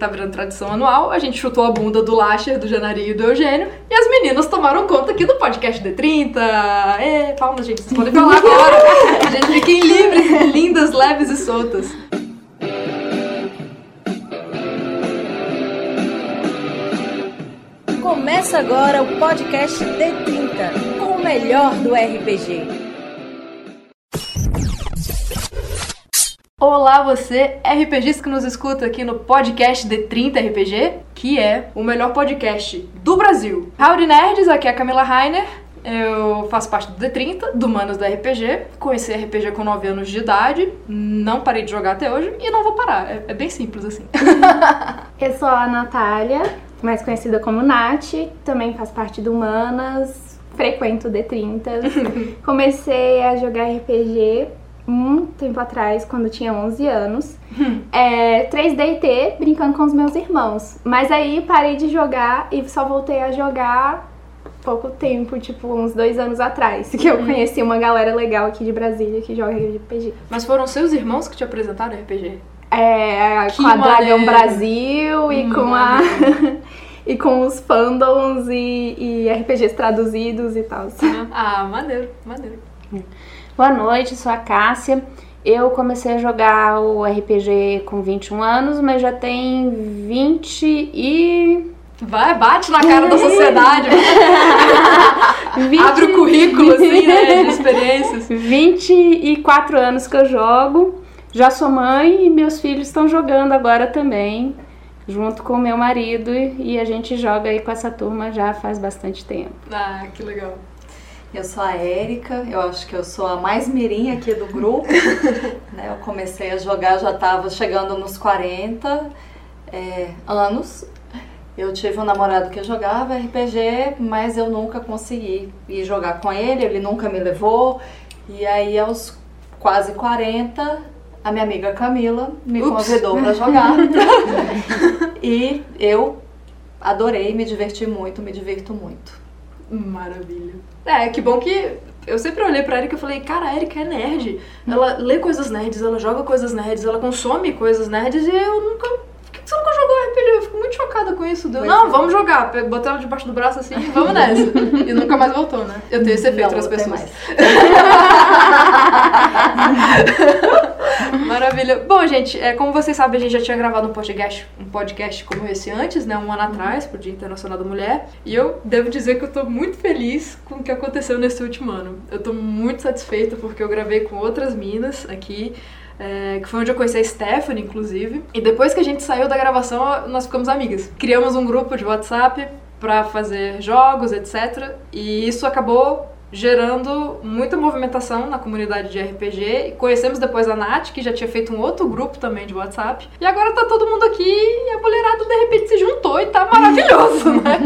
Tá virando tradição anual, a gente chutou a bunda do Lasher, do Janari e do Eugênio, e as meninas tomaram conta aqui do podcast D30. Ê, palmas, gente, vocês podem falar agora. A gente fiquem livres, lindas, leves e soltas. Começa agora o podcast D30, com o melhor do RPG. Olá você, RPGista que nos escuta aqui no podcast D30 RPG, que é o melhor podcast do Brasil. Howdy Nerds, aqui é a Camila Rainer. Eu faço parte do D30, do Manos do RPG. Conheci RPG com 9 anos de idade, não parei de jogar até hoje e não vou parar. É, é bem simples assim. Eu sou a Natália, mais conhecida como Nath, também faço parte do Manas, frequento o D30. Comecei a jogar RPG muito tempo atrás, quando eu tinha 11 anos. é, 3DT, brincando com os meus irmãos. Mas aí parei de jogar e só voltei a jogar pouco tempo, tipo uns dois anos atrás, que eu conheci uma galera legal aqui de Brasília que joga RPG. Mas foram seus irmãos que te apresentaram RPG? É, Que com a Dragão. Brasil e Hum, com a. e com os fandoms e, e RPGs traduzidos e tal. Ah, maneiro, maneiro. Boa noite, sou a Cássia. Eu comecei a jogar o RPG com 21 anos, mas já tem 20 e. Vai, bate na cara da sociedade, 20, abre o currículo, assim, né, de experiências. 24 anos que eu jogo. Já sou mãe e meus filhos estão jogando agora também, junto com o meu marido, e a gente joga aí com essa turma já faz bastante tempo. Ah, que legal. Eu sou a Érica, eu acho que eu sou a mais mirim aqui do grupo. né? Eu comecei a jogar, já estava chegando nos 40 é, anos. Eu tive um namorado que jogava RPG, mas eu nunca consegui ir jogar com ele, ele nunca me levou. E aí, aos quase 40, a minha amiga Camila me Ups. convidou para jogar. e eu adorei, me diverti muito, me divirto muito. Maravilha. É, que bom que eu sempre olhei pra Erika e falei, cara, a Erika é nerd. Ela lê coisas nerds, ela joga coisas nerds, ela consome coisas nerds e eu nunca. Por que você nunca jogou RPG? Eu fico muito chocada com isso. Deu, Pois não, é. vamos jogar. Botei ela debaixo do braço assim e vamos nessa. e nunca mais voltou, né? Eu tenho esse efeito Não, nas pessoas. Maravilha. Bom, gente, é, como vocês sabem, a gente já tinha gravado um podcast, um podcast como esse antes, né? Um ano atrás, pro Dia Internacional da Mulher. E eu devo dizer que eu tô muito feliz com o que aconteceu nesse último ano. Eu tô muito satisfeita porque eu gravei com outras minas aqui. é, que foi onde eu conheci a Stephanie, inclusive. E depois que a gente saiu da gravação, nós ficamos amigas. Criamos um grupo de WhatsApp pra fazer jogos, etc. E isso acabou gerando muita movimentação na comunidade de RPG. Conhecemos depois a Nath, que já tinha feito um outro grupo também de WhatsApp. E agora tá todo mundo aqui e a mulherada de repente se juntou e tá maravilhoso, né?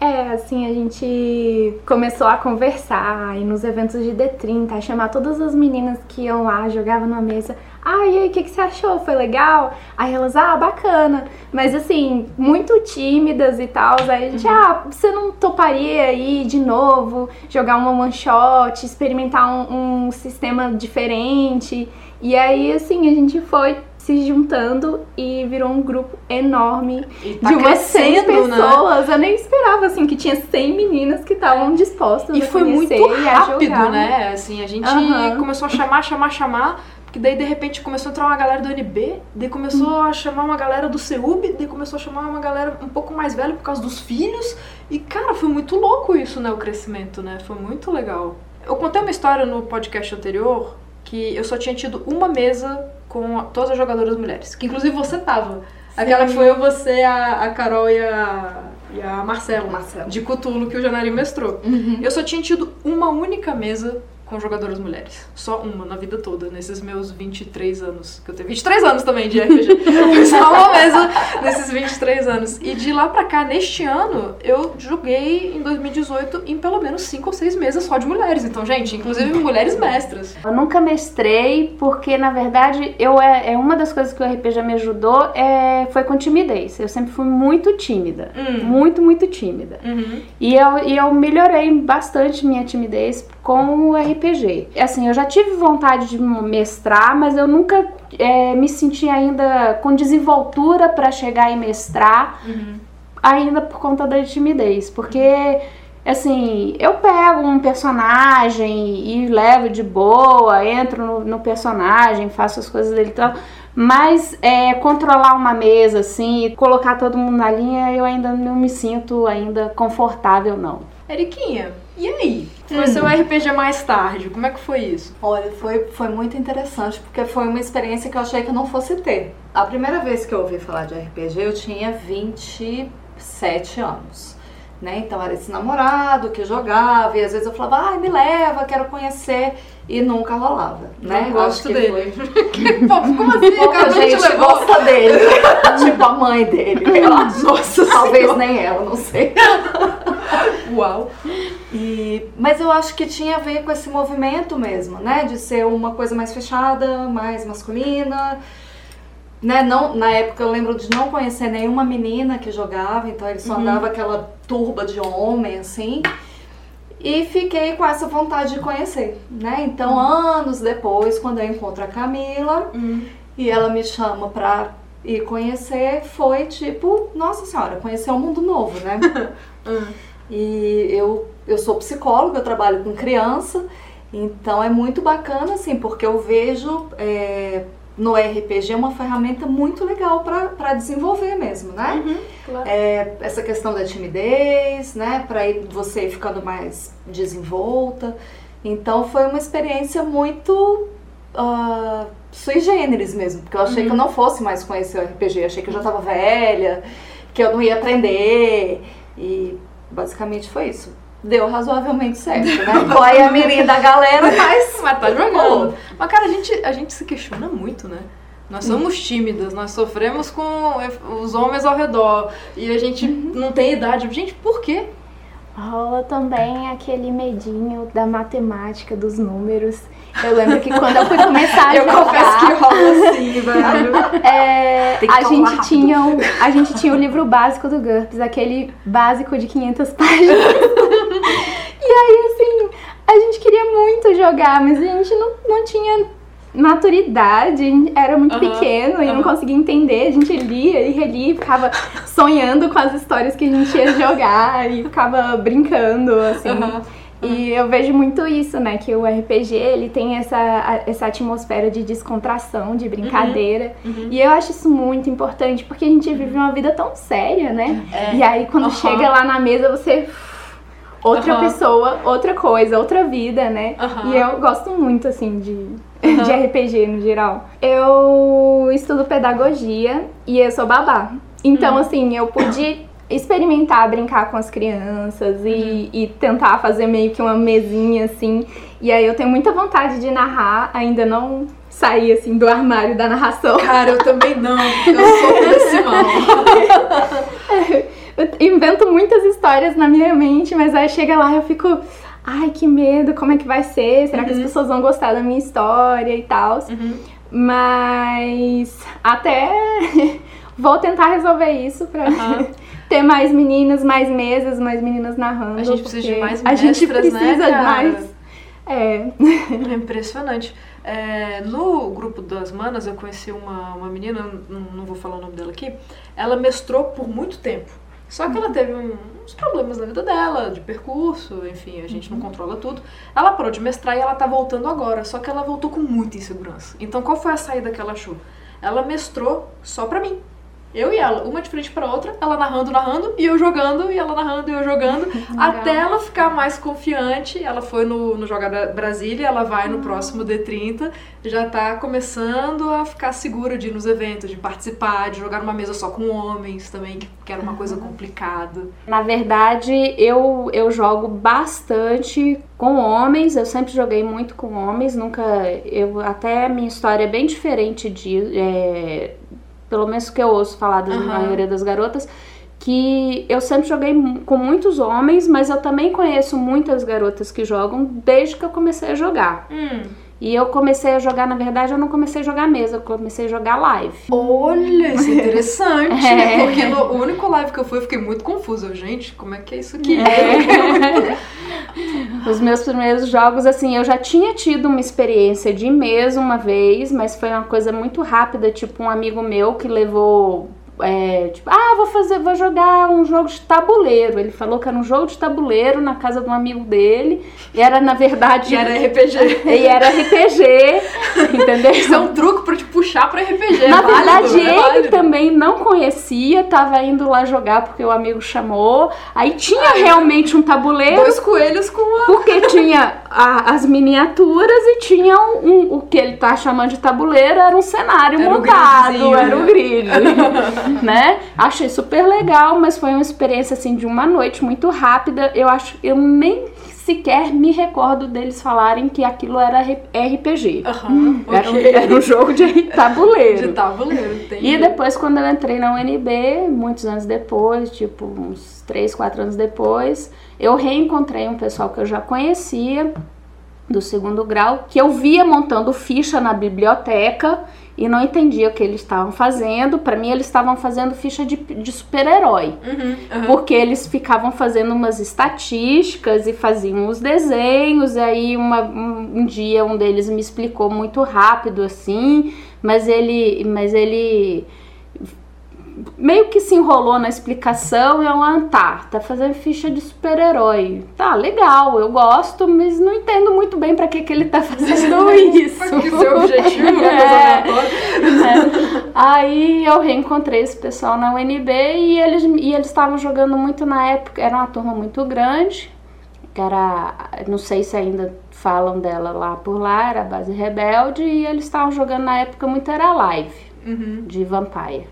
É, assim, a gente começou a conversar e nos eventos de D30, a chamar todas as meninas que iam lá, jogavam na mesa. Ah, e aí, o que, que você achou? Foi legal? Aí elas, ah, bacana. Mas assim, muito tímidas e tal. Aí a gente, ah, você não toparia aí de novo, jogar uma one shot, experimentar um, um sistema diferente? E aí, assim, a gente foi se juntando e virou um grupo enorme tá de umas 100 crescendo, né? pessoas. Eu nem esperava, assim, que tinha 100 meninas que estavam dispostas E a foi muito rápido, né? Assim, a gente Aham. começou a chamar, chamar, chamar. Porque daí, de repente, começou a entrar uma galera do NB, daí começou a chamar uma galera do CEUB, daí começou a chamar uma galera um pouco mais velha por causa dos filhos. E, cara, foi muito louco isso, né? O crescimento, né? Foi muito legal. Eu contei uma história no podcast anterior que eu só tinha tido uma mesa com todas as jogadoras mulheres. Que, inclusive, você tava. Aquela que foi eu, você, a, a Carol e a, e a Marcela. Marcela. De Cutulo, que o Janari mestrou. Eu só tinha tido uma única mesa com jogadoras mulheres. Só uma na vida toda, nesses meus 23 anos. Que eu tenho 23 anos também de RPG. Foi só uma mesa nesses 23 anos. E de lá pra cá, neste ano, eu joguei em 2018 em pelo menos 5 ou 6 mesas só de mulheres. Então, gente, inclusive mulheres mestras. Eu nunca mestrei, porque na verdade eu é, é uma das coisas que o RPG me ajudou é, foi com timidez. Eu sempre fui muito tímida. Hum. Muito, muito tímida. Uhum. E eu, e eu melhorei bastante minha timidez com o RPG. Assim, eu já tive vontade de mestrar, mas eu nunca é, me senti ainda com desenvoltura para chegar e mestrar, Uhum. ainda por conta da timidez, porque assim, eu pego um personagem e levo de boa, entro no, no personagem, faço as coisas dele e tal. Mas é, controlar uma mesa, assim, colocar todo mundo na linha, eu ainda não me sinto ainda confortável, não. Eriquinha, e aí? Conheceu o RPG mais tarde, como é que foi isso? Olha, foi, foi muito interessante, porque foi uma experiência que eu achei que eu não fosse ter. A primeira vez que eu ouvi falar de RPG, eu tinha 27 anos. Né? Então era esse namorado que jogava, e às vezes eu falava, ai, me leva, quero conhecer, e nunca rolava. Né? Não Eu gosto que dele. Como assim? Pouca Cara, gente te levou? gosta dele. tipo a mãe dele, acho. Nossa Talvez Senhora. nem ela, não sei. Uau. E, mas eu acho que tinha a ver com esse movimento mesmo, né? De ser uma coisa mais fechada, mais masculina. Né? Não, na época eu lembro de não conhecer nenhuma menina que jogava, então ele só andava aquela turba de homem, assim. E fiquei com essa vontade de conhecer, né? Então, anos depois, quando eu encontro a Camila e ela me chama pra ir conhecer, foi tipo, nossa senhora, conhecer um mundo novo, né? E eu, eu sou psicóloga, eu trabalho com criança, então é muito bacana, assim, porque eu vejo é, no RPG uma ferramenta muito legal para desenvolver mesmo, né? claro. É, essa questão da timidez, né? Para ir você ficando mais desenvolta. Então foi uma experiência muito ah, sui generis mesmo, porque eu achei que eu não fosse mais conhecer o RPG, achei que eu já estava velha, que eu não ia aprender e basicamente foi isso. Deu razoavelmente certo, né? Tô aí a mirinha da galera, mas, Mas tá jogando. Mas, cara, a gente, a gente se questiona muito, né? Nós somos tímidas, nós sofremos com os homens ao redor e a gente não tem idade. Gente, por quê? Rola também aquele medinho da matemática, dos números. Eu lembro que quando eu fui começar a Eu jogar, confesso que rola assim, velho. é, a, gente rápido. tinha o, a gente tinha o livro básico do GURPS, aquele básico de 500 páginas. e aí, assim, a gente queria muito jogar, mas a gente não, não tinha maturidade, era muito Aham, pequeno e não conseguia entender. A gente lia e relia e ficava sonhando com as histórias que a gente ia jogar e ficava brincando, assim. Aham. E eu vejo muito isso, né? Que o RPG ele tem essa, essa atmosfera de descontração, de brincadeira. Uhum. E eu acho isso muito importante, porque a gente vive uma vida tão séria, né? É. E aí quando Aham. chega lá na mesa, você. Outra pessoa, outra coisa, outra vida, né? E eu gosto muito, assim, de, de RPG no geral. Eu estudo pedagogia e eu sou babá. Então, assim, eu pude experimentar brincar com as crianças e, e tentar fazer meio que uma mesinha, assim. E aí eu tenho muita vontade de narrar, ainda não saí, assim, do armário da narração. Cara, eu também não. Eu sou desse mal. Eu invento muitas histórias na minha mente, mas aí chega lá e eu fico, ai, que medo, como é que vai ser? Será que as pessoas vão gostar da minha história e tal? Mas até vou tentar resolver isso pra Aham. Ter mais meninas, mais mesas, mais meninas narrando. A gente precisa de mais A gente mestras, né, precisa de cara? mais. É. É impressionante. É, no grupo das manas, eu conheci uma, uma menina, não, não vou falar o nome dela aqui, ela mestrou por muito tempo. Só que ela teve um- uns problemas na vida dela, de percurso, enfim, a gente não controla tudo. Ela parou de mestrar e ela tá voltando agora, só que ela voltou com muita insegurança. Então qual foi a saída que ela achou? Ela mestrou só pra mim. Eu e ela, uma de frente pra outra, ela narrando, narrando, e eu jogando, e ela narrando, e eu jogando, até ela ficar mais confiante. Ela foi no, no Jogar Bra- Brasília, ela vai no próximo D30, já tá começando a ficar segura de ir nos eventos, de participar, de jogar numa mesa só com homens também, que, que era uma coisa complicada. Na verdade, eu, eu jogo bastante com homens, eu sempre joguei muito com homens, nunca. Eu, até a minha história é bem diferente de. é, pelo menos que eu ouço falar da Aham. maioria das garotas, que eu sempre joguei com muitos homens, mas eu também conheço muitas garotas que jogam desde que eu comecei a jogar. Hum. E eu comecei a jogar, na verdade, eu não comecei a jogar mesa, eu comecei a jogar live. Olha, isso é interessante, É. né? Porque no único live que eu fui, eu fiquei muito confusa. Gente, como é que é isso aqui? Os meus primeiros jogos, assim, eu já tinha tido uma experiência de mesa uma vez, mas foi uma coisa muito rápida, tipo um amigo meu que levou é, tipo, ah, vou fazer, vou jogar um jogo de tabuleiro. Ele falou que era um jogo de tabuleiro na casa de um amigo dele. E era, na verdade. E era RPG. E era RPG, entendeu? Isso é um truque pra te puxar pra RPG. Na é válido, verdade, é ele válido. também não conhecia, tava indo lá jogar porque o amigo chamou. Aí tinha realmente um tabuleiro. Dois coelhos com a. Porque tinha a- as miniaturas e tinha um, um- o que ele tá chamando de tabuleiro, era um cenário Era montado, era o né? grid, né? Achei super legal, mas foi uma experiência assim de uma noite muito rápida. Eu acho, eu nem sequer me recordo deles falarem que aquilo era RPG. Aham, Era, um, ok. era um jogo de tabuleiro. De tabuleiro, entendi. E depois, quando eu entrei na UNB, muitos anos depois, tipo uns 3, 4 anos depois, eu reencontrei um pessoal que eu já conhecia do segundo grau, que eu via montando ficha na biblioteca e não entendia o que eles estavam fazendo. Para mim, eles estavam fazendo ficha de, de super-herói. Uhum, aham. Porque eles ficavam fazendo umas estatísticas e faziam os desenhos. E aí uma- um, um dia um deles me explicou muito rápido assim, mas ele, mas ele meio que se enrolou na explicação e eu, ah, tá, tá fazendo ficha de super-herói. Tá, legal, eu gosto, mas não entendo muito bem pra que que ele tá fazendo isso. Que seu objetivo, coisa É. É. Aí eu reencontrei esse pessoal na UNB e eles e eles estavam jogando muito na época, era uma turma muito grande, que era, não sei se ainda falam dela lá por lá, era a base rebelde e eles estavam jogando na época muito era live Uhum. de Vampire.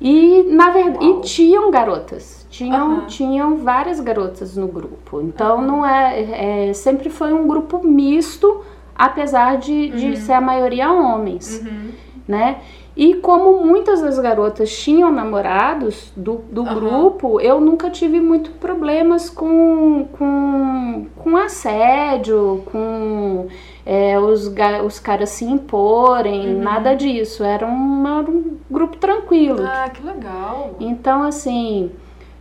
E na verdade, e tinham garotas. Tinham, Aham. tinham várias garotas no grupo. Então não é, é- sempre foi um grupo misto, apesar de, de ser a maioria homens Uhum. né? E como muitas das garotas tinham namorados do, do Aham. grupo, eu nunca tive muito problemas com, com, com assédio, com é, os, os caras se imporem, Uhum. nada disso. Era uma- um grupo tranquilo. Ah, que legal. Então, assim,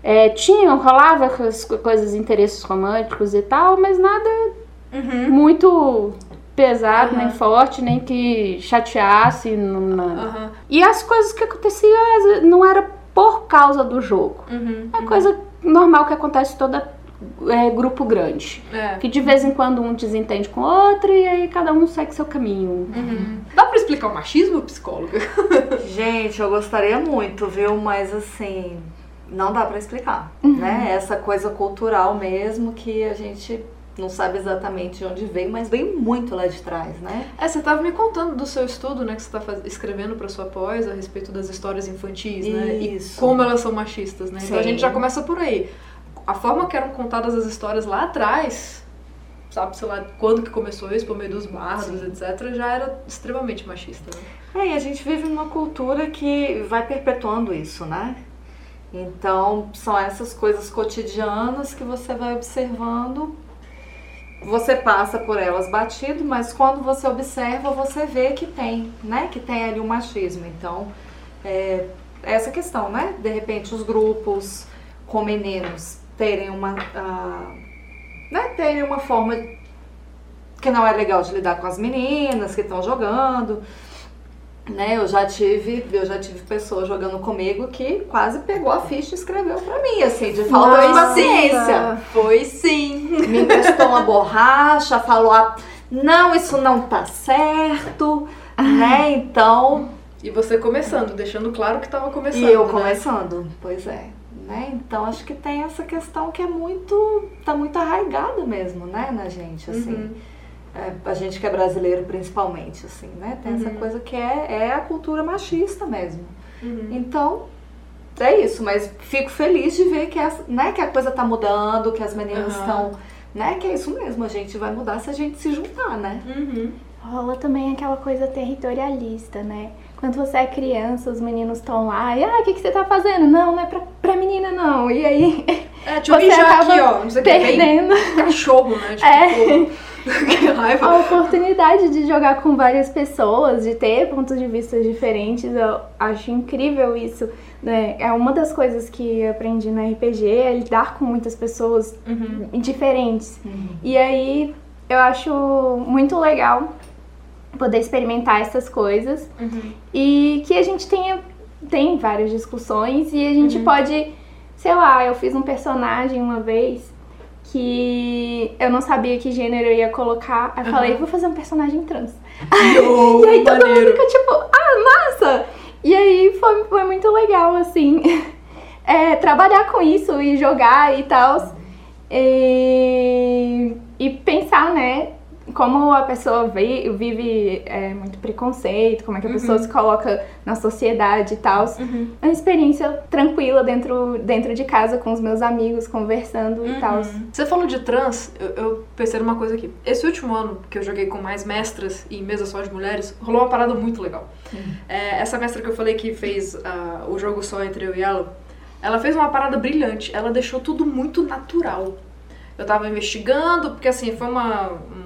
é, tinha, rolava as co- coisas, interesses românticos e tal, mas nada Uhum. muito pesado, Aham. nem forte, nem que chateasse. Numa... E as coisas que aconteciam não era por causa do jogo. Uhum. É coisa normal que acontece toda é, grupo grande. É. Que de vez em quando um desentende com o outro e aí cada um segue seu caminho. Uhum. Dá pra explicar o machismo, psicóloga? Gente, eu gostaria muito, viu? Mas assim, não dá pra explicar, Uhum. né? Essa coisa cultural mesmo que a gente não sabe exatamente de onde veio, mas veio muito lá de trás, né? É, você tava me contando do seu estudo, né, que você tá faz- escrevendo pra sua pós a respeito das histórias infantis, né? Isso. E como elas são machistas, né? Então a Sim. gente já começa por aí. A forma que eram contadas as histórias lá atrás, sabe, sei lá, quando que começou isso, por meio dos bardos, etc., já era extremamente machista, né? É, e a gente vive numa cultura que vai perpetuando isso, né? Então, são essas coisas cotidianas que você vai observando. Você passa por elas batido, mas quando você observa, você vê que tem, né? Que tem ali um machismo. Então, é essa questão, né? De repente, os grupos com meninos terem uma, ah, né? terem uma forma que não é legal de lidar com as meninas que estão jogando né, eu já tive, eu já tive pessoas jogando comigo que quase pegou a ficha e escreveu pra mim, assim, de falta de paciência. Foi sim! Me emprestou uma borracha, falou, ah, não, isso não tá certo, né, então, E você começando, deixando claro que tava começando. e eu né? começando, pois é, né, então acho que tem essa questão que é muito, tá muito arraigada mesmo, né, na gente, assim. Uhum. É, a gente que é brasileiro principalmente, assim, né? Tem essa Uhum. coisa que é, é a cultura machista mesmo. Uhum. Então, é isso, mas fico feliz de ver que, as, né, que a coisa tá mudando, que as meninas estão. Né, que é isso mesmo, a gente vai mudar se a gente se juntar, né? Uhum. Rola também aquela coisa territorialista, né? Quando você é criança, os meninos estão lá e, ah, o que, que você tá fazendo? Não, não é pra, pra menina, não. E aí É, eu Você acaba aqui, ó. Não sei o que. Vem perdendo. cachorro, né? Tipo, É. que raiva. A oportunidade de jogar com várias pessoas, de ter pontos de vista diferentes, eu acho incrível isso. Né? É uma das coisas que eu aprendi no RPG, é lidar com muitas pessoas diferentes. E aí eu acho muito legal poder experimentar essas coisas e que a gente tenha tem várias discussões e a gente pode, sei lá, eu fiz um personagem uma vez que eu não sabia que gênero eu ia colocar. Aí eu falei, vou fazer um personagem trans. Oh, e aí todo maneiro. mundo fica tipo, ah, massa! E aí foi, foi muito legal, assim, é, trabalhar com isso e jogar e tal. E, e pensar, né, como a pessoa vi- vive é, muito preconceito, como é que a pessoa se coloca na sociedade e tal. É uma experiência tranquila dentro, dentro de casa com os meus amigos, conversando e tal. Você falou de trans, eu, eu pensei numa coisa aqui. Esse último ano que eu joguei com mais mestras e mesa só de mulheres, rolou uma parada muito legal. É, essa mestra que eu falei que fez ah, o jogo só entre eu e ela, ela fez uma parada brilhante. Ela deixou tudo muito natural. Eu tava investigando, porque assim, foi uma, um-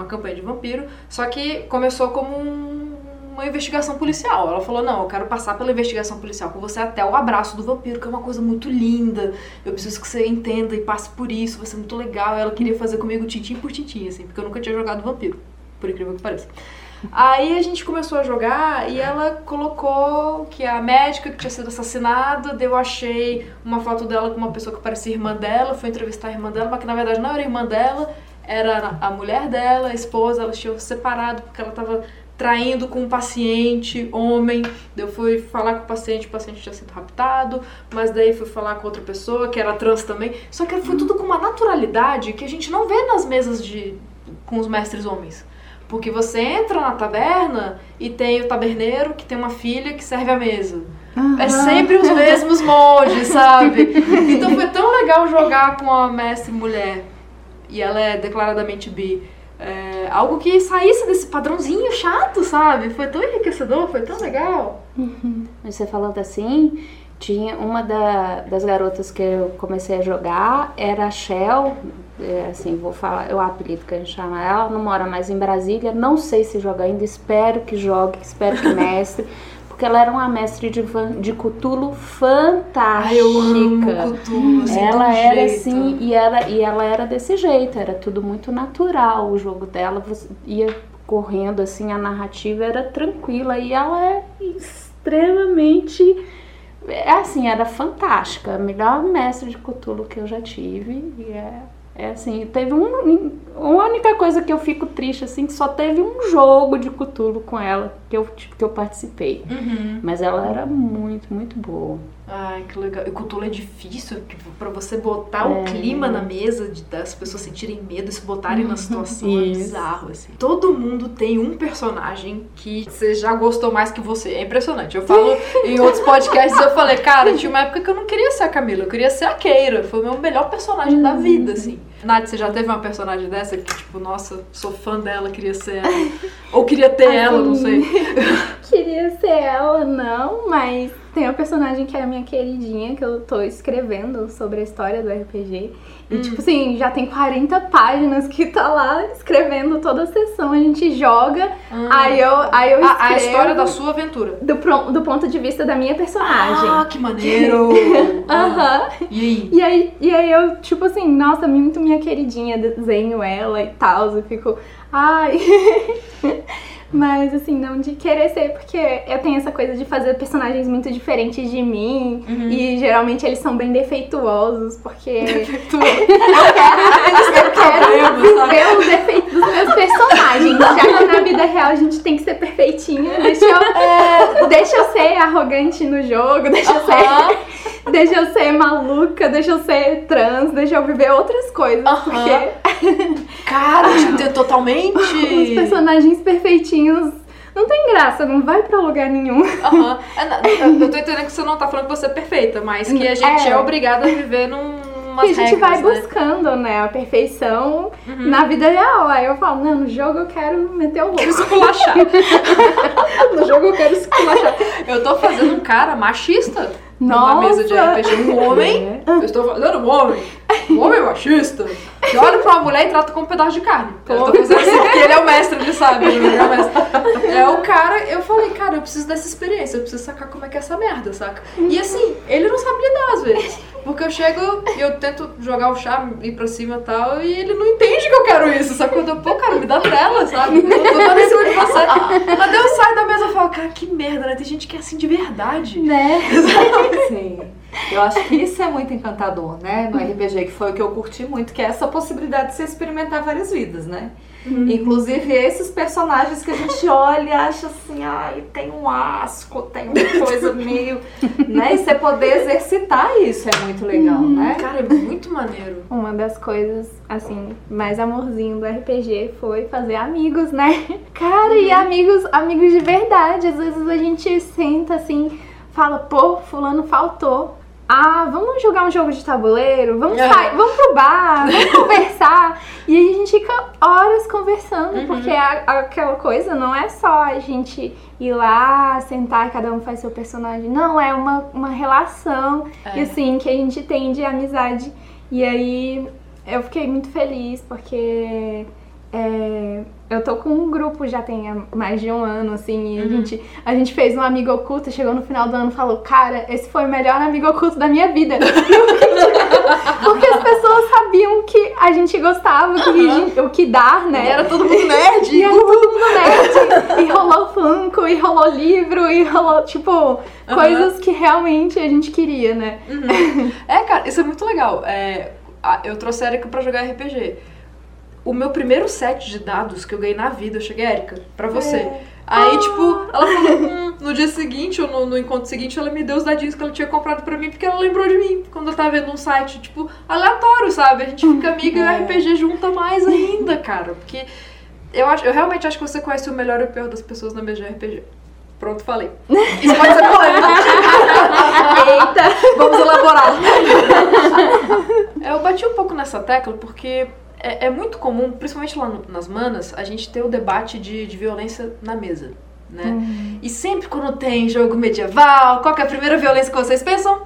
uma campanha de vampiro, só que começou como um- uma investigação policial. Ela falou: Não, eu quero passar pela investigação policial com você até o abraço do vampiro, que é uma coisa muito linda. Eu preciso que você entenda e passe por isso, vai ser muito legal. Ela queria fazer comigo tintim por tintim, assim, porque eu nunca tinha jogado vampiro, por incrível que pareça. Aí a gente começou a jogar e ela colocou que a médica que tinha sido assassinada, eu achei uma foto dela com uma pessoa que parecia irmã dela, fui entrevistar a irmã dela, mas que na verdade não era irmã dela, era a mulher dela, a esposa, elas tinham se separado porque ela tava traindo com um paciente, homem. Eu fui falar com o paciente, o paciente tinha sido raptado, mas daí fui falar com outra pessoa que era trans também. Só que foi tudo com uma naturalidade que a gente não vê nas mesas de com os mestres homens. Porque você entra na taberna e tem o taberneiro que tem uma filha que serve a mesa. É sempre os mesmos moldes, sabe? Então foi tão legal jogar com a mestre mulher. E ela é declaradamente bi. É, algo que saísse desse padrãozinho chato, sabe? Foi tão enriquecedor, foi tão legal. Mas Você falando assim, tinha uma da- das garotas que eu comecei a jogar, era a Shell, é, assim, vou falar, é o apelido que a gente chama ela, não mora mais em Brasília, não sei se joga ainda, espero que jogue, espero que mestre, porque ela era uma mestre de, van- de Cthulhu fantástica. Ai, eu amo Cthulhu, assim, ela era jeito. assim, e ela, e ela era desse jeito, era tudo muito natural o jogo dela, ia correndo assim, a narrativa era tranquila e ela é extremamente é assim, era fantástica, a melhor mestre de Cthulhu que eu já tive e é, é assim, teve um, uma única coisa que eu fico triste assim, que só teve um jogo de Cthulhu com ela que eu, tipo, que eu participei, mas ela era muito, muito boa. Ai, que legal. E Cthulhu é difícil que pra você botar É. o clima na mesa, de, das pessoas sentirem medo e se botarem na situação, é bizarro, assim. Todo mundo tem um personagem que você já gostou mais que você. É impressionante. Eu falo em outros podcasts, eu falei, cara, tinha uma época que eu não queria ser a Camila, eu queria ser a Keira. Foi o meu melhor personagem da vida, assim. Nath, você já teve uma personagem dessa que, tipo, nossa, sou fã dela, queria ser ela. Ou queria ter ela, não sei. Queria ser ela, não, mas tem uma personagem que é a minha queridinha, que eu tô escrevendo sobre a história do RPG. E, Hum. tipo assim, já tem 40 páginas que tá lá escrevendo toda a sessão, a gente joga, aí eu, aí eu A, escrevo a história da sua aventura. do, do ponto de vista da minha personagem. Ah, que maneiro! Aham. E aí? E aí, e aí eu, tipo assim, nossa, muito minha queridinha, desenho ela e tal, eu fico, ai. Mas assim, não de querer ser, porque eu tenho essa coisa de fazer personagens muito diferentes de mim. E geralmente eles são bem defeituosos, porque Tu... eu quero ver os defeitos dos meus personagens. Já que na vida real a gente tem que ser perfeitinha, deixa eu, deixa eu ser arrogante no jogo, deixa eu ser. Deixa eu ser maluca, deixa eu ser trans, deixa eu viver outras coisas. Aham. Porque Cara, te entendo totalmente. os personagens perfeitinhos não tem graça, não vai pra lugar nenhum. Aham. Na- Eu tô entendendo que você não tá falando que você é perfeita, mas que a gente é, É. obrigada a viver num. E a gente vai regras, né? buscando, né, a perfeição na vida real. Aí eu falo, não, no jogo eu quero meter o louco. Esculachar. No jogo eu quero esculachar. Eu tô fazendo um cara machista numa Nossa! mesa de RPG. Um homem. É. Eu estou fazendo um homem. Um homem machista. Que olha pra uma mulher e trata como um pedaço de carne. Eu tô fazendo assim porque ele é o mestre, ele sabe. Ele é, o mestre. é o cara, eu falei, cara, eu preciso dessa experiência, eu preciso sacar como é que é essa merda, saca? E assim, ele não sabe lidar às vezes. Porque eu chego e eu tento jogar o chá, ir pra cima e tal, e ele não entende que eu quero isso, sabe? Quando eu, pô, cara, me dá trela, sabe? Eu tô dando em cima de você. Mas eu saio da mesa e falo, cara, que merda, né? Tem gente que é assim de verdade. Né? Sim. Eu acho que isso é muito encantador, né? No RPG, que foi o que eu curti muito, que é essa possibilidade de você experimentar várias vidas, né? Inclusive esses personagens que a gente olha e acha assim, ai, tem um asco, tem uma coisa meio. né? E você poder exercitar isso é muito legal, né? Cara, é muito maneiro. Uma das coisas, assim, mais amorzinho do RPG foi fazer amigos, né? Cara, e amigos, amigos de verdade. Às vezes a gente senta assim, fala, pô, fulano faltou. Ah, vamos jogar um jogo de tabuleiro? Vamos É. sair, vamos pro bar, vamos conversar. E aí a gente fica horas conversando, porque a- aquela coisa não é só a gente ir lá, sentar e cada um faz seu personagem. Não, é uma, uma relação, É. assim, que a gente tem de amizade. E aí eu fiquei muito feliz porque é, eu tô com um grupo já tem mais de um ano, assim, e a, gente, a gente fez um amigo oculto, chegou no final do ano e falou, cara, esse foi o melhor amigo oculto da minha vida. Porque as pessoas sabiam que a gente gostava, que a gente- o que dar, né? E era todo mundo nerd. E era todo mundo nerd. E rolou Funko, e rolou livro, e rolou, tipo, coisas que realmente a gente queria, né? É, cara, isso é muito legal. É, eu trouxe a Erika pra jogar RPG. O meu primeiro set de dados que eu ganhei na vida, eu cheguei, Erika, pra você. Aí, tipo, ela falou, hum, no dia seguinte, ou no, no encontro seguinte, ela me deu os dadinhos que ela tinha comprado pra mim, porque ela lembrou de mim, quando eu tava vendo um site, tipo, aleatório, sabe? A gente fica amiga e o RPG junta mais ainda, cara. Porque eu, acho, eu realmente acho que você conhece o melhor e o pior das pessoas na mesa de RPG. Pronto, falei. Isso pode ser polêmico. Eita! Vamos elaborar. Eu bati um pouco nessa tecla porque é, é muito comum, principalmente lá no- nas manas, a gente ter o debate de, de violência na mesa. Né? E sempre quando tem jogo medieval, qual que é a primeira violência que vocês pensam?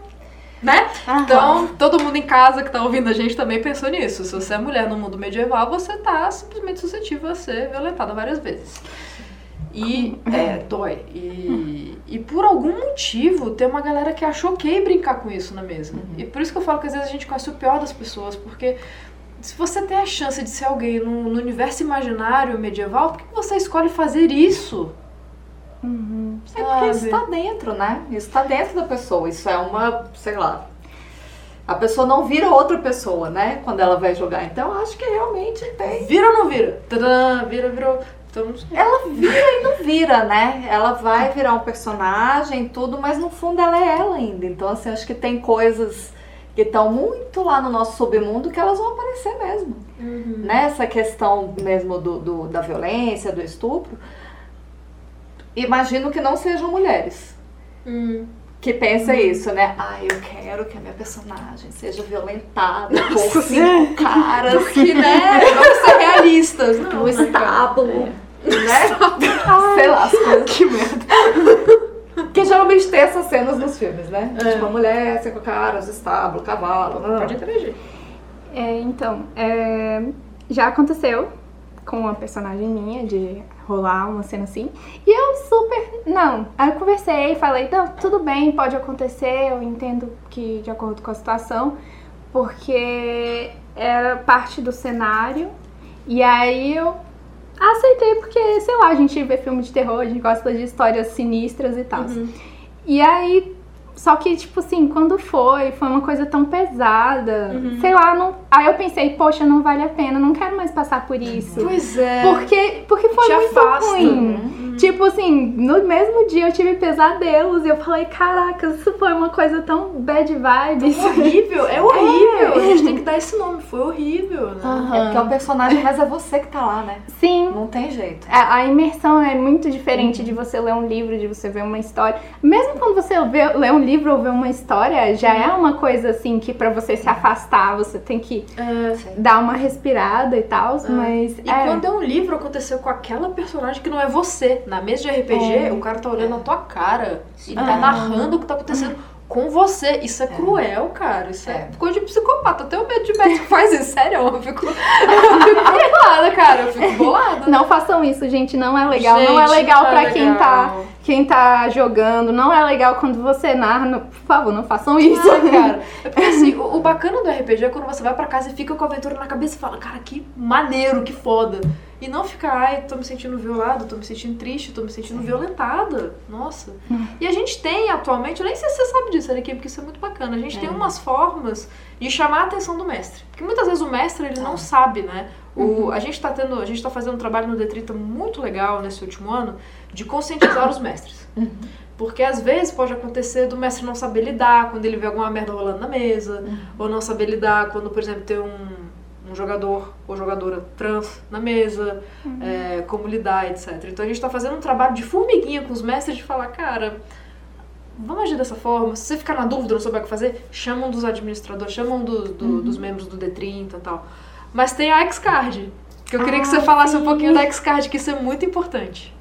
Né? Então, todo mundo em casa que tá ouvindo a gente também pensou nisso. Se você é mulher no mundo medieval, você tá simplesmente suscetível a ser violentada várias vezes. E é, dói. E, e por algum motivo tem uma galera que achou ok brincar com isso na mesa. E por isso que eu falo que às vezes a gente conhece o pior das pessoas, porque se você tem a chance de ser alguém no, no universo imaginário medieval, por que você escolhe fazer isso? É porque isso Sabe? tá dentro, né? Isso tá dentro da pessoa. Isso é uma, sei lá. A pessoa não vira outra pessoa, né? Quando ela vai jogar. Então eu acho que realmente tem. Vira ou não vira? Tadã, vira, virou. Então. Ela vira e não vira, né? Ela vai virar um personagem, tudo, mas no fundo ela é ela ainda. Então, assim, acho que tem coisas que estão muito lá no nosso submundo que elas vão aparecer mesmo. Né? Essa questão mesmo do, do- da violência, do estupro. Imagino que não sejam mulheres. Hum. Que pensa isso, né? Ah, eu quero que a minha personagem seja violentada por cinco caras Porque, né? Vamos ser realistas. No estábulo, né? Sei lá, as coisas. Que merda. Que geralmente tem essas cenas nos filmes, né? É. Tipo, a mulher, cinco caras, estábulo, cavalo. não. Pode interagir. É, então, é, já aconteceu com uma personagem minha de rolar uma cena assim. E eu super. Não. Aí eu conversei, falei, não, tudo bem, pode acontecer, eu entendo que de acordo com a situação, porque era parte do cenário. E aí eu aceitei porque, sei lá, a gente vê filme de terror, a gente gosta de histórias sinistras e tal. E aí, só que, tipo assim, quando foi, foi uma coisa tão pesada, sei lá, não. Aí eu pensei, poxa, não vale a pena, não quero mais passar por isso. Pois é. Porque, porque foi Te muito afasta, ruim. Tipo assim, no mesmo dia eu tive pesadelos e eu falei, caraca, isso foi uma coisa tão bad vibes. horrível, é horrível. A gente tem que dar esse nome, foi horrível, né? É porque é o personagem, mas é você que tá lá, né? Sim, Não tem jeito. A, a imersão é muito diferente de você ler um livro, de você ver uma história. Mesmo quando você vê, lê um livro ou vê uma história, já é uma coisa assim que pra você se afastar, você tem que É. dar uma respirada e tal, mas E é, quando é um livro, aconteceu com aquela personagem que não é você. Na mesa de RPG, É. o cara tá olhando a tua cara e tá narrando o que tá acontecendo com você. Isso é, cruel, cara. Isso é. coisa de psicopata. Eu tenho medo de médico que faz isso. Sério, eu fico, eu fico bolada, cara. Eu fico bolada. Não façam isso, gente. Não é legal. não é Gente, legal não é pra quem tá, legal. Quem tá jogando. Não é legal quando você narra. Não- Por favor, não façam isso. Ah, cara. É porque assim, o, o bacana do RPG é quando você vai pra casa e fica com a aventura na cabeça e fala, cara, que maneiro, que foda. E não ficar, ai, tô me sentindo violado, tô me sentindo triste, tô me sentindo violentada. Nossa. E a gente tem atualmente, eu nem sei se você sabe disso, Ariquim, porque isso é muito bacana. A gente tem umas formas de chamar a atenção do mestre. Porque muitas vezes o mestre, ele não sabe, né? O, a gente tá tendo, a gente tá fazendo um trabalho no D30 muito legal nesse último ano de conscientizar os mestres. Porque às vezes pode acontecer do mestre não saber lidar quando ele vê alguma merda rolando na mesa, ou não saber lidar quando, por exemplo, tem um, um jogador ou jogadora trans na mesa, é, como lidar, etc. Então a gente tá fazendo um trabalho de formiguinha com os mestres de falar, cara, vamos agir dessa forma. Se você ficar na dúvida, não souber o que fazer, chama um dos administradores, chama um do- do- dos membros do D30 e tal. Mas tem a X-Card, que eu queria que você Ah, falasse um sim. pouquinho da X-Card, que isso é muito importante.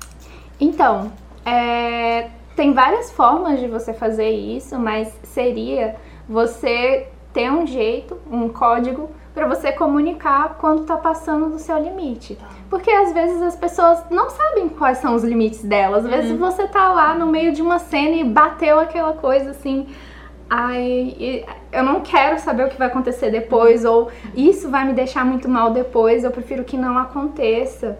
Então, é, tem várias formas de você fazer isso, mas seria você ter um jeito, um código para você comunicar quando tá passando do seu limite. Porque às vezes as pessoas não sabem quais são os limites delas. Às vezes você tá lá no meio de uma cena e bateu aquela coisa assim. Ai, eu não quero saber o que vai acontecer depois, ou isso vai me deixar muito mal depois, eu prefiro que não aconteça.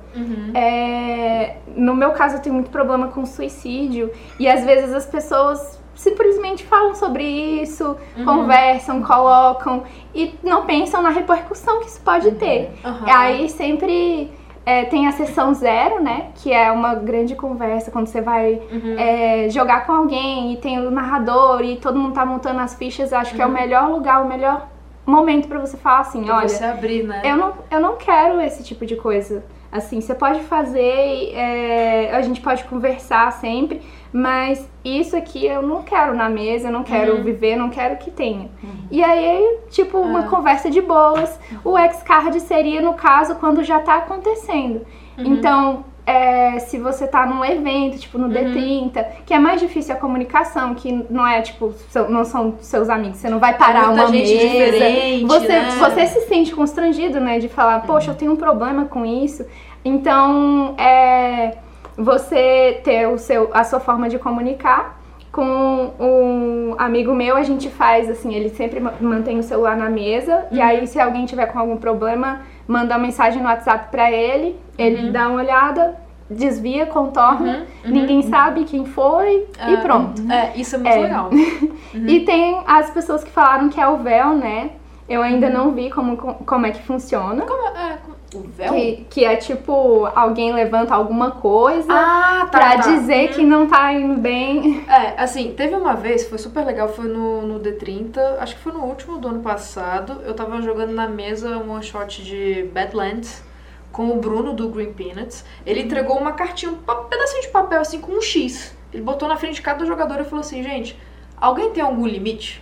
É, no meu caso, eu tenho muito problema com suicídio, e às vezes as pessoas simplesmente falam sobre isso, conversam, colocam, e não pensam na repercussão que isso pode ter. Aham. Aí sempre é, tem a sessão zero, né? Que é uma grande conversa quando você vai Uhum. é, jogar com alguém e tem o narrador e todo mundo tá montando as fichas. Acho que é o melhor lugar, o melhor momento pra você falar assim, Pra olha, você abrir, né? eu não, eu não quero esse tipo de coisa. Assim, você pode fazer, é, a gente pode conversar sempre, mas isso aqui eu não quero na mesa, não quero Uhum. viver, não quero que tenha. E aí, tipo, uma É. conversa de boas. O X-Card seria, no caso, quando já tá acontecendo. Uhum. Então, é, se você tá num evento, tipo Uhum. no D30, que é mais difícil a comunicação, que não é, tipo, seu- não são seus amigos, você não vai parar muita uma gente mesa. você, né? você se sente constrangido, né? De falar, poxa, eu tenho um problema com isso. Então, é, você ter o seu, a sua forma de comunicar. Com um amigo meu, a gente faz assim, ele sempre ma- mantém o celular na mesa. E aí, se alguém tiver com algum problema, manda uma mensagem no WhatsApp pra ele. Ele dá uma olhada, desvia, contorna. Ninguém sabe quem foi e pronto. É, isso é muito É. legal. E tem as pessoas que falaram que é o véu, né? Eu ainda não vi como, como é que funciona. Como é, o véu? Que, que é tipo, alguém levanta alguma coisa Ah, tá, pra tá. dizer que não tá indo bem. É, assim, teve uma vez, foi super legal, foi no, no D30, acho que foi no último do ano passado. Eu tava jogando na mesa um one shot de Badlands com o Bruno do Green Peanuts. Ele entregou uma cartinha, um pedacinho de papel assim com um X. Ele botou na frente de cada jogador e falou assim: gente, alguém tem algum limite?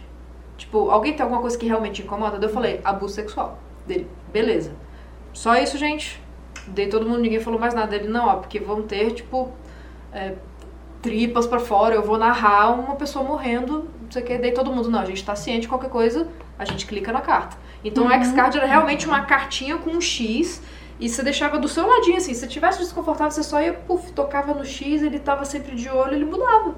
Tipo, alguém tem alguma coisa que realmente incomoda? Daí eu falei: abuso sexual. Dele, beleza. Só isso, gente. Dei todo mundo, ninguém falou mais nada. Ele, não, ó, porque vão ter, tipo, é, tripas pra fora, eu vou narrar uma pessoa morrendo, não sei o que, daí todo mundo, não, a gente tá ciente de qualquer coisa, a gente clica na carta. Então o X-Card era realmente uma cartinha com um X, e você deixava do seu ladinho, assim, se você tivesse desconfortável, você só ia, puf, tocava no X, ele tava sempre de olho, ele mudava.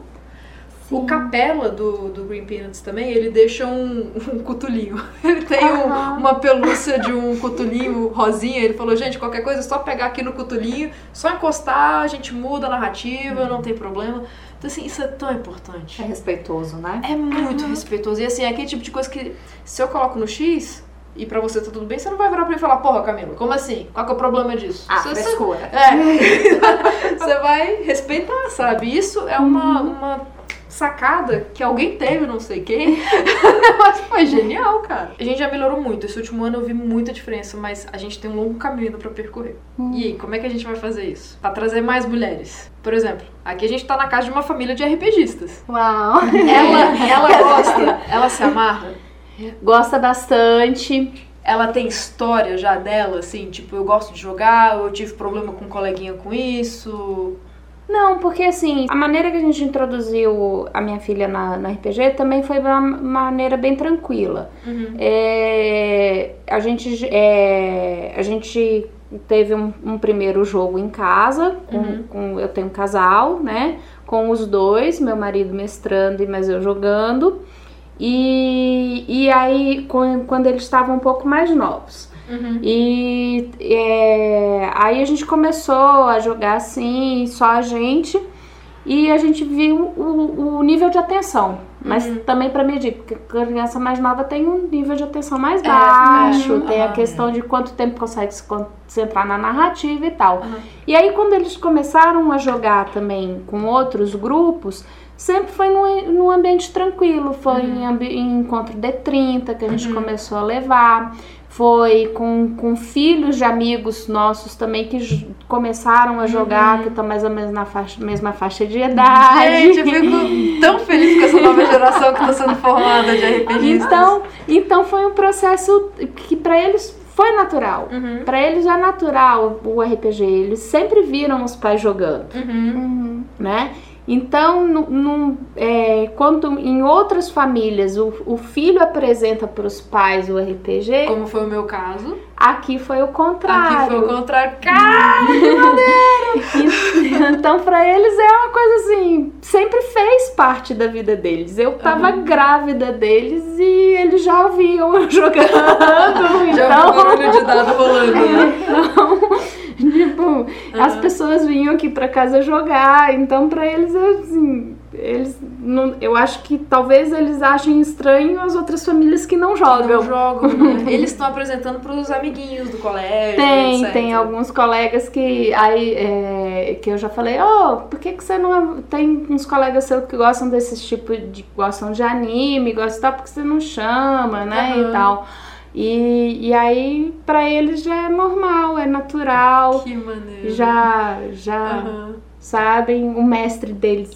O Capela do, do Green Peanuts também, ele deixa um, um cutulinho. Ele tem um- uma pelúcia de um cutulinho rosinha. Ele falou, gente, qualquer coisa é só pegar aqui no cutulinho, só encostar, a gente muda a narrativa, não tem problema. Então, assim, isso é tão importante. É respeitoso, né? É muito respeitoso. E assim, é aquele tipo de coisa que se eu coloco no X e pra você tá tudo bem, você não vai virar pra mim e falar, porra, Camila, como assim? Qual que é o problema disso? Ah, Você- você- frescura. é. Você vai respeitar, sabe? Isso é uma, uma sacada que alguém teve, não sei quem. Mas foi genial, cara. A gente já melhorou muito. Esse último ano eu vi muita diferença, mas a gente tem um longo caminho pra percorrer. E aí, como é que a gente vai fazer isso? Pra trazer mais mulheres. Por exemplo, aqui a gente tá na casa de uma família de RPGistas. Uau! Ela, ela gosta, ela se amarra. Gosta bastante. Ela tem história já dela, assim, tipo, eu gosto de jogar, eu tive problema com um coleguinha com isso. Não, porque assim, a maneira que a gente introduziu a minha filha na, na RPG também foi uma maneira bem tranquila. Uhum. É, a, gente, é, a gente teve um, um primeiro jogo em casa, com, Uhum. com- eu tenho um casal, né? Com os dois, meu marido mestrando e mas eu jogando. E, e aí, quando eles estavam um pouco mais novos. Uhum. E é, aí a gente começou a jogar assim, só a gente, e a gente viu o, o nível de atenção. Mas também para medir, porque a criança mais nova tem um nível de atenção mais baixo, é, tem a aham. questão de quanto tempo consegue se concentrar na narrativa e tal. Aham. E aí quando eles começaram a jogar também com outros grupos, sempre foi num, num ambiente tranquilo, foi em, ambi- em encontro D30 que a gente começou a levar. Foi com, com filhos de amigos nossos também que começaram a jogar, que estão mais ou menos na faixa, mesma faixa de idade. Gente, eu fico tão feliz com essa nova geração que tá sendo formada de RPGistas. Então, então foi um processo que para eles foi natural. Uhum. Para eles é natural o RPG. Eles sempre viram os pais jogando, Uhum. né? Então, no- é, quando em outras famílias o, o filho apresenta para os pais o RPG, Como foi o meu caso. aqui foi o contrário. Aqui foi o contrário. Cara! Então, pra eles é uma coisa assim, sempre fez parte da vida deles. Eu tava grávida deles e eles já ouviam eu jogando. Já então, vi o de dado rolando. né? então, tipo, as pessoas vinham aqui pra casa jogar, então pra eles é assim, eles não, eu acho que talvez eles achem estranho as outras famílias que não jogam. Não jogam, né? Eles estão apresentando pros amiguinhos do colégio. Tem, etc. tem alguns colegas que aí é, que eu já falei, oh, por que, que você não. Tem uns colegas seus que gostam desses tipos de. gostam de anime, gostam de tal, porque você não chama, né? Aham. E tal. E, e aí, pra eles já é normal, é natural. Que maneiro. Já, já Aham. Sabem, o mestre deles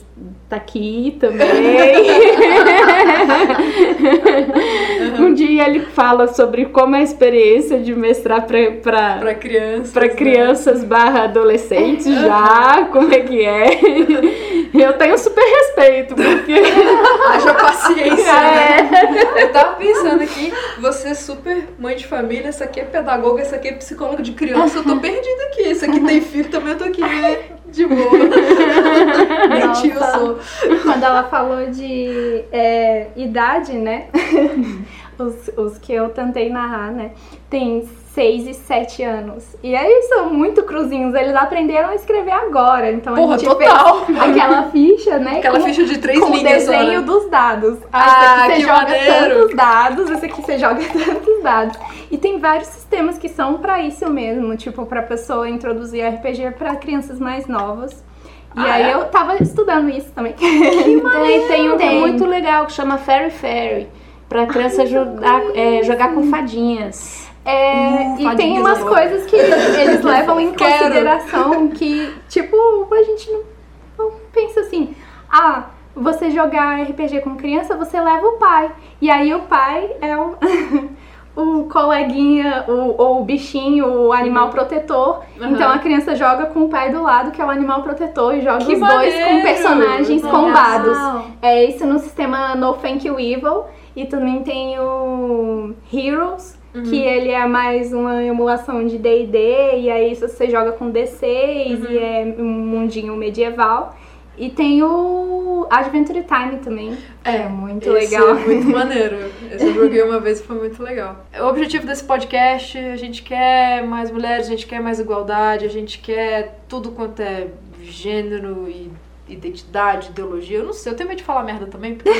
tá aqui também. um dia ele fala sobre como é a experiência de mestrar pra, pra, Pra criança. para crianças barra adolescentes já, como é que é. Eu tenho super respeito, porque Haja paciência, É. né? Eu tava pensando aqui, você é super mãe de família, essa aqui é pedagoga, essa aqui é psicóloga de criança, eu tô perdida aqui. Esse aqui tem filho, também eu tô aqui, né? De boa. Nem tio sou. Quando ela falou de é, idade, né? Os, os que eu tentei narrar, né? Tem 6 e 7 anos. E aí são muito cruzinhos. Eles aprenderam a escrever agora. Então Porra, a gente total. fez aquela ficha, né? Aquela com- ficha de três com o linhas. desenho olha. dos dados. Ah, Ah, esse aqui que você joga maneiro. tantos dados, esse aqui você joga tantos dados. E tem vários sistemas que são pra isso mesmo, tipo, pra pessoa introduzir RPG pra crianças mais novas. E Ah, aí é? eu tava estudando isso também. tem, tem um que é Tem. muito legal que chama Fairy Fairy. Pra criança jogar, é, jogar com fadinhas. É, e tem umas coisas que eles levam em Quero. consideração que, tipo, a gente não, não pensa assim, ah, você jogar RPG com criança, você leva o pai. E aí o pai é o, o coleguinha, o, ou o bichinho, o animal protetor. Uhum. Então a criança joga com o pai do lado, que é o animal protetor, e joga Que os dois com maneiro! personagens Nossa. combados. É isso no sistema No Thank You Evil. E também tem o Heroes, que ele é mais uma emulação de D&D, e aí você joga com D6 e é um mundinho medieval. E tem o Adventure Time também, que é, muito Esse legal. É muito maneiro. Eu joguei uma vez e foi muito legal. O objetivo desse podcast, a gente quer mais mulheres, a gente quer mais igualdade, a gente quer tudo quanto é gênero e identidade, ideologia. Eu não sei, eu tenho medo de falar merda também, porque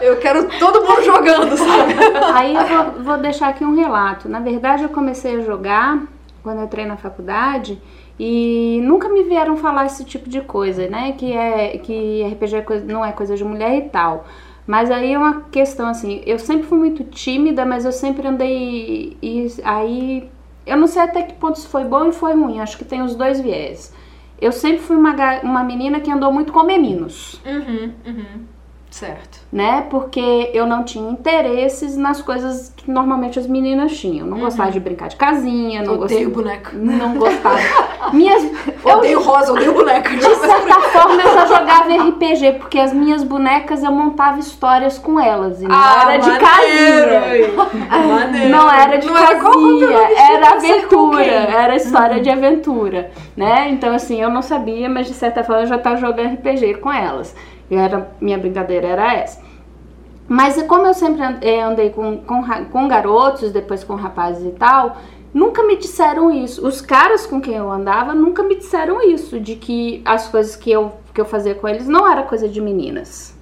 eu quero todo mundo jogando, sabe? Aí eu vou, vou deixar aqui um relato. Na verdade, eu comecei a jogar quando eu entrei na faculdade e nunca me vieram falar esse tipo de coisa, né? Que é que RPG é coisa- não é coisa de mulher e tal. Mas aí é uma questão assim, eu sempre fui muito tímida, mas eu sempre andei e aí eu não sei até que ponto isso foi bom e foi ruim, acho que tem os dois viés. Eu sempre fui uma, uma menina que andou muito com meninos. Uhum, uhum. Certo. né? Porque eu não tinha interesses nas coisas que normalmente as meninas tinham. Não gostava de brincar de casinha, não Odeio gostava. boneca. Não gostava. Minhas. Eu, Odeio rosa, odeio boneca. de certa forma, eu só jogava RPG, porque as minhas bonecas eu montava histórias com elas. E não Ah, era de maneiro, casinha. Maneiro. Não era de Não era casinha, era com aventura, era história de aventura, né? Então assim, eu não sabia, mas de certa forma eu já estava jogando RPG com elas. Era, minha brincadeira era essa. Mas como eu sempre eh, andei com, com, com garotos, depois com rapazes e tal, nunca me disseram isso. Os caras com quem eu andava nunca me disseram isso, de que as coisas que eu, que eu fazia com eles não era coisa de meninas,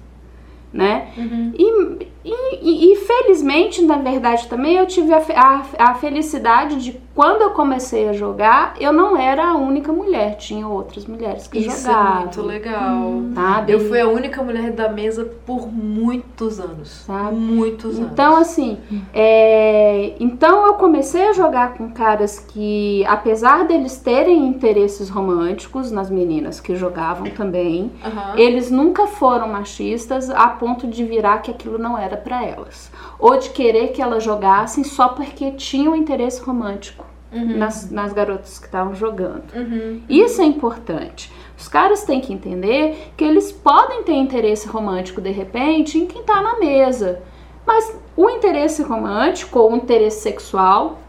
né? E, e, e felizmente, na verdade, também eu tive a, a, a felicidade de quando eu comecei a jogar, eu não era a única mulher, tinha outras mulheres que Isso é jogavam. muito legal. Sabe? Eu fui a única mulher da mesa por muitos anos. Sabe? Muitos anos. Então, assim, é, então eu comecei a jogar com caras que, apesar deles terem interesses românticos nas meninas que jogavam também, Aham. eles nunca foram machistas a ponto de virar que aquilo não era pra elas. Ou de querer que elas jogassem só porque tinham interesse romântico nas, nas garotas que estavam jogando. Uhum. Isso é importante. Os caras têm que entender que eles podem ter interesse romântico de repente em quem tá na mesa. Mas o interesse romântico ou o interesse sexual,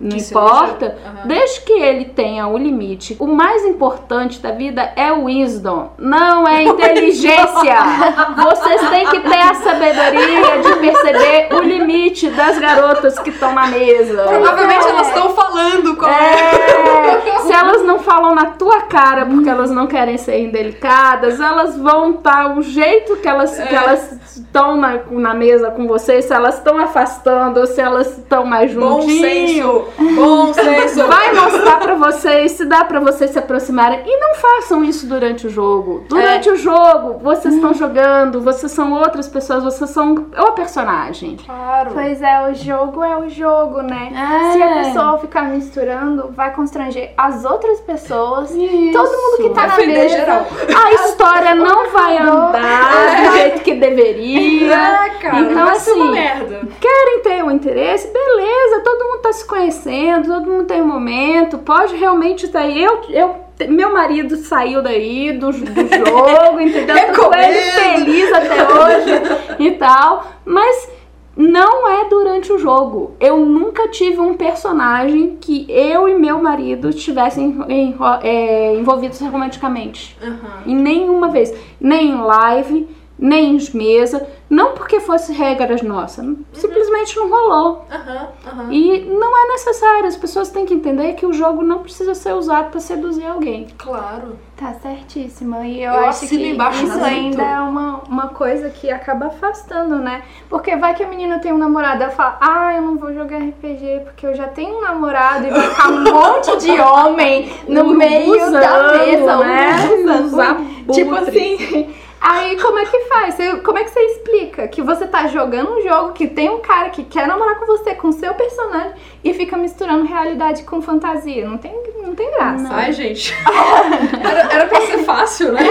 não Que importa, aham. desde que ele tenha o limite. O mais importante da vida é o wisdom, não é inteligência. Vocês têm que ter a sabedoria de perceber o limite das garotas que estão na mesa. Provavelmente elas estão falando com É, se elas não falam na tua cara porque elas não querem ser indelicadas, elas vão estar o jeito que elas É. que elas estão na, na mesa com você, se elas estão afastando ou se elas estão mais Bom juntinho. Senso. Bom senso. Vai mostrar pra vocês se dá pra vocês se aproximarem e não façam isso durante o jogo. Durante o jogo, vocês estão jogando, vocês são outras pessoas, vocês são o personagem. Claro. Pois é, o jogo é o jogo, né? É. Se a pessoa ficar misturando, vai constranger as outras pessoas. Isso. Todo mundo que tá na mesa. geral. A história não vai andar do jeito que deveria. É, cara. Então, assim, merda. Querem ter um interesse? Beleza, todo mundo tá se conhecendo, todo mundo tem um momento, pode realmente aí. Eu, eu, meu marido saiu daí do, do jogo, entendeu? Tô ele feliz até hoje e tal, mas não é durante o jogo. Eu nunca tive um personagem que eu e meu marido estivessem em- é, envolvidos romanticamente. Aham. Em nenhuma vez. Nem em live, nem em mesa. Não porque fosse regras nossas. Simplesmente não rolou. Aham. Aham. E não é necessário. As pessoas têm que entender que o jogo não precisa ser usado para seduzir alguém. Claro. Tá certíssima. E eu, Eu acho que embaixo isso ainda é uma, uma coisa que acaba afastando, né? Porque vai que a menina tem um namorado, ela fala, ah, eu não vou jogar RPG porque eu já tenho um namorado e vai ficar um monte de homem no meio da mesa, né? Tipo assim. Aí como é que faz? Você- como é que você explica que você tá jogando um jogo que tem um cara que quer namorar com você, com seu personagem, e fica misturando realidade com fantasia? Não tem, não tem graça. Ai, gente. Era, era pra ser fácil, né?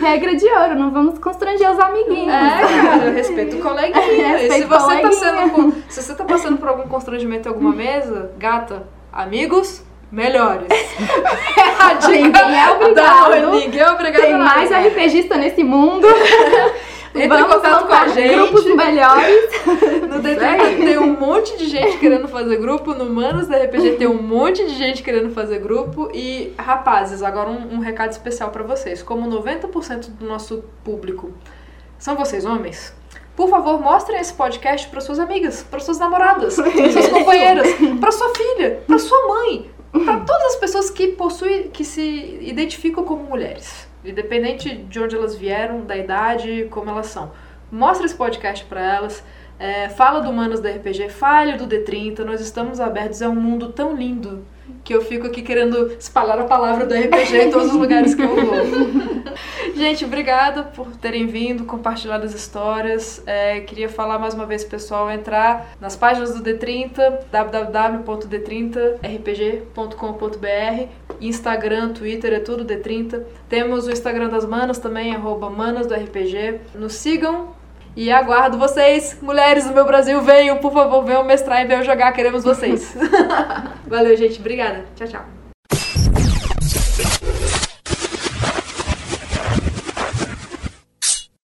Regra de ouro, não vamos constranger os amiguinhos. É, cara, respeito o coleguinha. se Respeito o você tá coleguinha. sendo por- se você tá passando por algum constrangimento em alguma mesa, gata, amigos melhores. É a dica Ninguém é obrigado. da- Ninguém é obrigado. Tem mais nada. RPGista nesse mundo. Entre em Vamos contato com a gente. grupos melhores. No D30 tem um monte de gente querendo fazer grupo, no Manos da RPG tem um monte de gente querendo fazer grupo. E, rapazes, agora um, um recado especial pra vocês. Como 90% do nosso público são vocês homens, por favor, mostrem esse podcast para suas amigas, para suas namoradas, para suas companheiras, para sua filha, para sua mãe, para todas as pessoas que possuem, que se identificam como mulheres, independente de onde elas vieram, da idade, como elas são. Mostra esse podcast para elas. é, fala do Manos da RPG, fale do D30, nós estamos abertos, é um mundo tão lindo que eu fico aqui querendo espalhar a palavra do RPG em todos os lugares que eu vou. Gente, obrigada por terem vindo, compartilhado as histórias. É, queria falar mais uma vez, pessoal, entrar nas páginas do D30, www.d30rpg.com.br Instagram, Twitter, é tudo D30. Temos o Instagram das manas também, arroba manas do RPG. Nos sigam e aguardo vocês, mulheres do meu Brasil, venham, por favor, venham mestrar e venham jogar, queremos vocês. Valeu, gente. Obrigada. Tchau, tchau.